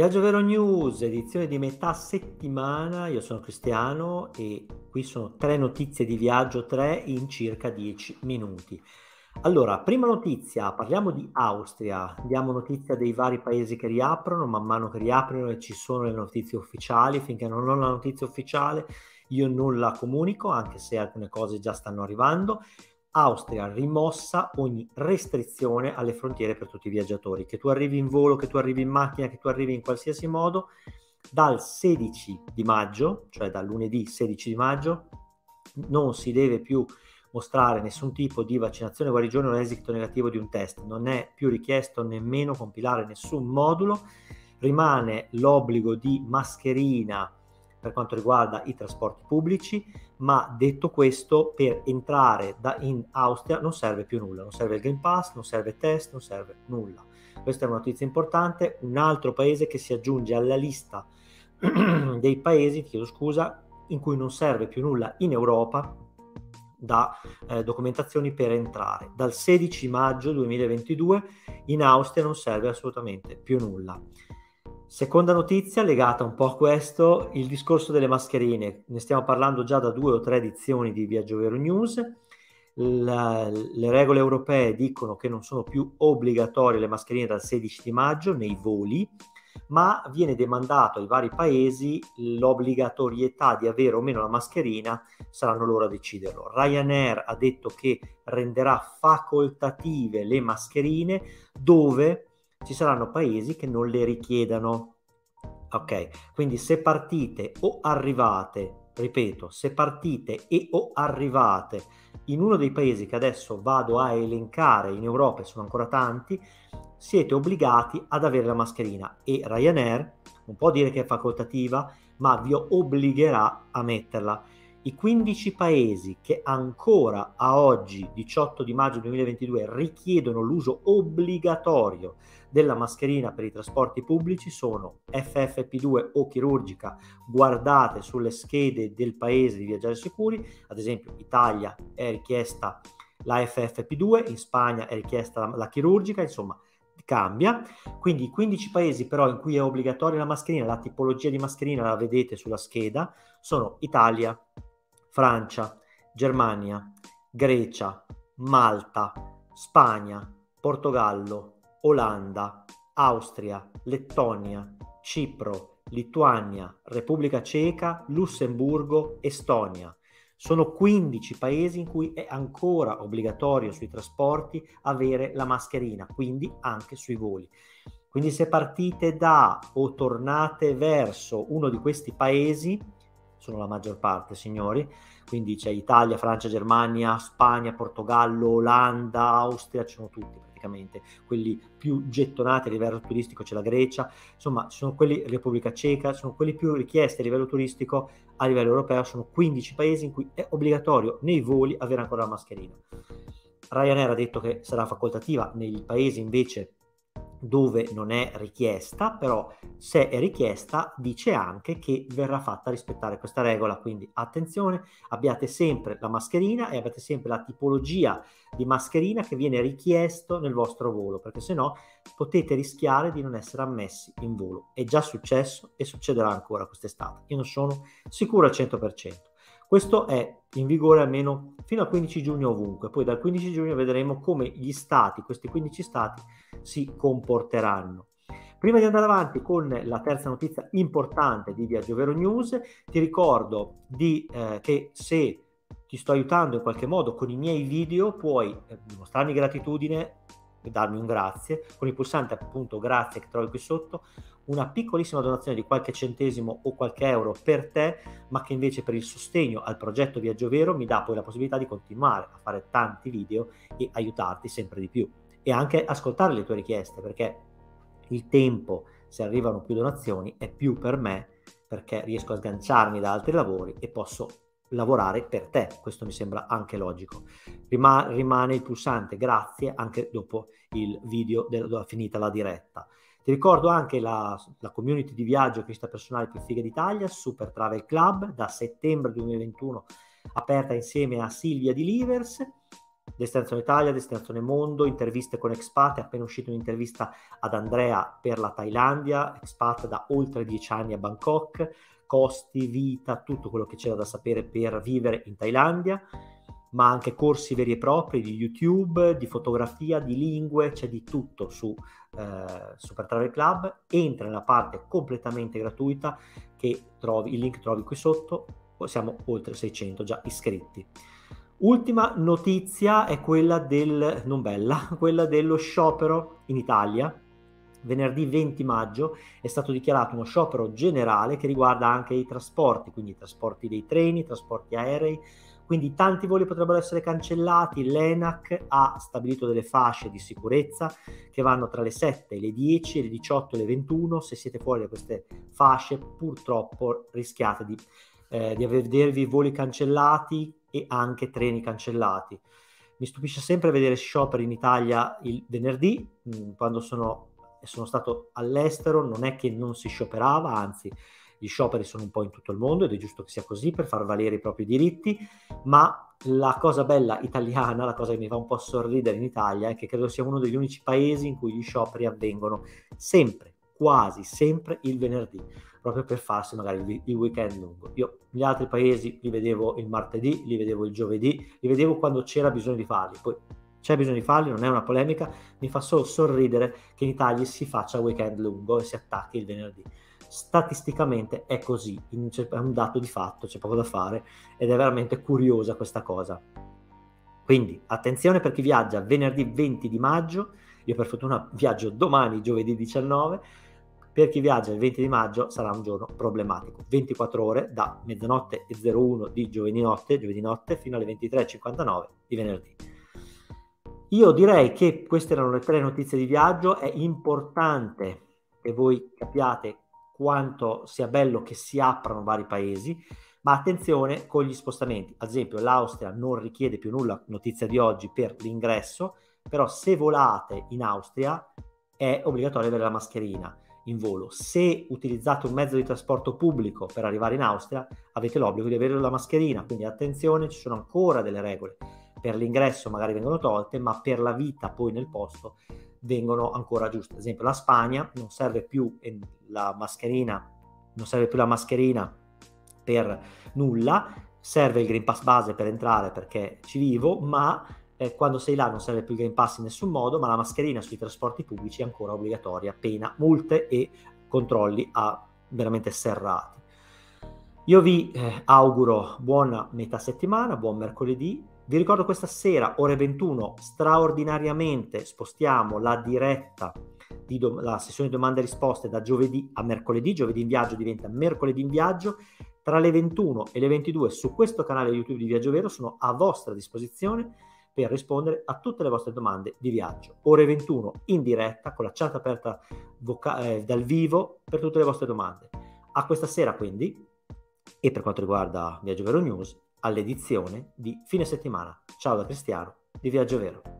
Viaggio Vero News, edizione di metà settimana, io sono Cristiano e qui sono tre notizie di viaggio, tre in circa dieci minuti. Allora, prima notizia, parliamo di Austria, diamo notizia dei vari paesi che riaprono, man mano che riaprono e ci sono le notizie ufficiali, finché non ho la notizia ufficiale io non la comunico, anche se alcune cose già stanno arrivando Austria rimossa ogni restrizione alle frontiere per tutti i viaggiatori. Che tu arrivi in volo, che tu arrivi in macchina, che tu arrivi in qualsiasi modo, dal 16 di maggio, cioè dal lunedì 16 di maggio, non si deve più mostrare nessun tipo di vaccinazione, guarigione o esito negativo di un test. Non è più richiesto nemmeno compilare nessun modulo. Rimane l'obbligo di mascherina per quanto riguarda i trasporti pubblici, ma detto questo, per entrare da, in Austria non serve più nulla, non serve il Green Pass, non serve test, non serve nulla. Questa è una notizia importante. Un altro paese che si aggiunge alla lista dei paesi, chiedo scusa, in cui non serve più nulla in Europa da eh, documentazioni per entrare. Dal 16 maggio 2022 in Austria non serve assolutamente più nulla. Seconda notizia legata un po' a questo, il discorso delle mascherine. Ne stiamo parlando già da due o tre edizioni di Viaggio Vero News. La, le regole europee dicono che non sono più obbligatorie le mascherine dal 16 di maggio nei voli, ma viene demandato ai vari paesi l'obbligatorietà di avere o meno la mascherina, saranno loro a deciderlo. Ryanair ha detto che renderà facoltative le mascherine dove ci saranno paesi che non le richiedano. Ok, quindi se partite o arrivate, ripeto, se partite e o arrivate in uno dei paesi che adesso vado a elencare in Europa, e sono ancora tanti, siete obbligati ad avere la mascherina e Ryanair non può dire che è facoltativa, ma vi obbligherà a metterla i 15 paesi che ancora a oggi, 18 di maggio 2022, richiedono l'uso obbligatorio della mascherina per i trasporti pubblici sono FFP2 o chirurgica, guardate sulle schede del paese di viaggiare sicuri, ad esempio Italia è richiesta la FFP2, in Spagna è richiesta la, la chirurgica, insomma cambia. Quindi i 15 paesi però in cui è obbligatoria la mascherina, la tipologia di mascherina la vedete sulla scheda, sono Italia, Francia, Germania, Grecia, Malta, Spagna, Portogallo, Olanda, Austria, Lettonia, Cipro, Lituania, Repubblica Ceca, Lussemburgo, Estonia. Sono 15 paesi in cui è ancora obbligatorio sui trasporti avere la mascherina, quindi anche sui voli. Quindi se partite da o tornate verso uno di questi paesi, sono la maggior parte, signori. Quindi c'è Italia, Francia, Germania, Spagna, Portogallo, Olanda, Austria, ci sono tutti praticamente. Quelli più gettonati a livello turistico c'è la Grecia, insomma, sono quelli Repubblica Ceca, sono quelli più richiesti a livello turistico a livello europeo, sono 15 paesi in cui è obbligatorio nei voli avere ancora la mascherina. Ryanair ha detto che sarà facoltativa nei paesi invece dove non è richiesta, però se è richiesta dice anche che verrà fatta rispettare questa regola, quindi attenzione, abbiate sempre la mascherina e abbiate sempre la tipologia di mascherina che viene richiesto nel vostro volo, perché se no potete rischiare di non essere ammessi in volo. È già successo e succederà ancora quest'estate, io non sono sicuro al 100%. Questo è in vigore almeno fino al 15 giugno ovunque, poi dal 15 giugno vedremo come gli stati, questi 15 stati, si comporteranno. Prima di andare avanti con la terza notizia importante di Viaggio Vero News, ti ricordo di, eh, che se ti sto aiutando in qualche modo con i miei video, puoi eh, dimostrarmi gratitudine e darmi un grazie con il pulsante appunto grazie che trovi qui sotto una piccolissima donazione di qualche centesimo o qualche euro per te, ma che invece per il sostegno al progetto Viaggio Vero mi dà poi la possibilità di continuare a fare tanti video e aiutarti sempre di più e anche ascoltare le tue richieste perché il tempo, se arrivano più donazioni, è più per me perché riesco a sganciarmi da altri lavori e posso lavorare per te. Questo mi sembra anche logico. Rima- rimane il pulsante grazie anche dopo il video della finita la diretta. Ti ricordo anche la, la community di viaggio crescita personale più figa d'Italia, Super Travel Club, da settembre 2021 aperta insieme a Silvia di Livers. Destinazione Italia, Destinazione Mondo, interviste con expat, è appena uscita un'intervista ad Andrea per la Thailandia, expat da oltre dieci anni a Bangkok, costi, vita, tutto quello che c'era da sapere per vivere in Thailandia, ma anche corsi veri e propri di YouTube, di fotografia, di lingue, c'è di tutto su eh, Super Travel Club. Entra nella parte completamente gratuita che trovi, il link trovi qui sotto, siamo oltre 600 già iscritti. Ultima notizia è quella del, non bella, quella dello sciopero in Italia. Venerdì 20 maggio è stato dichiarato uno sciopero generale che riguarda anche i trasporti, quindi i trasporti dei treni, i trasporti aerei, quindi tanti voli potrebbero essere cancellati. L'ENAC ha stabilito delle fasce di sicurezza che vanno tra le 7 le 10, le 18 le 21. Se siete fuori da queste fasce, purtroppo rischiate di, eh, di vedervi voli cancellati, e anche treni cancellati. Mi stupisce sempre vedere scioperi in Italia il venerdì, mm, quando sono, sono stato all'estero, non è che non si scioperava, anzi gli scioperi sono un po' in tutto il mondo ed è giusto che sia così per far valere i propri diritti, ma la cosa bella italiana, la cosa che mi fa un po' sorridere in Italia è che credo sia uno degli unici paesi in cui gli scioperi avvengono sempre, quasi sempre il venerdì proprio per farsi magari il, weekend lungo. Io gli altri paesi li vedevo il martedì, li vedevo il giovedì, li vedevo quando c'era bisogno di farli. Poi c'è bisogno di farli, non è una polemica, mi fa solo sorridere che in Italia si faccia weekend lungo e si attacchi il venerdì. Statisticamente è così, è un dato di fatto, c'è poco da fare ed è veramente curiosa questa cosa. Quindi attenzione per chi viaggia venerdì 20 di maggio, io per fortuna viaggio domani, giovedì 19, per chi viaggia il 20 di maggio sarà un giorno problematico. 24 ore da mezzanotte e 01 di giovedì notte, giovedì notte fino alle 23.59 di venerdì. Io direi che queste erano le tre notizie di viaggio. È importante che voi capiate quanto sia bello che si aprano vari paesi, ma attenzione con gli spostamenti. Ad esempio, l'Austria non richiede più nulla, notizia di oggi, per l'ingresso, però se volate in Austria è obbligatorio avere la mascherina in volo. Se utilizzate un mezzo di trasporto pubblico per arrivare in Austria, avete l'obbligo di avere la mascherina, quindi attenzione, ci sono ancora delle regole. Per l'ingresso magari vengono tolte, ma per la vita poi nel posto vengono ancora giuste. Ad esempio, la Spagna non serve più la mascherina, non serve più la mascherina per nulla, serve il Green Pass base per entrare perché ci vivo, ma eh, quando sei là non serve più il Green Pass in nessun modo, ma la mascherina sui trasporti pubblici è ancora obbligatoria, pena multe e controlli a veramente serrati. Io vi eh, auguro buona metà settimana, buon mercoledì. Vi ricordo questa sera, ore 21, straordinariamente spostiamo la diretta di do- la sessione di domande e risposte da giovedì a mercoledì. Giovedì in viaggio diventa mercoledì in viaggio. Tra le 21 e le 22 su questo canale YouTube di Viaggio Vero sono a vostra disposizione per rispondere a tutte le vostre domande di viaggio. Ore 21 in diretta con la chat aperta voca- eh, dal vivo per tutte le vostre domande. A questa sera quindi, e per quanto riguarda Viaggio Vero News, all'edizione di fine settimana. Ciao da Cristiano di Viaggio Vero.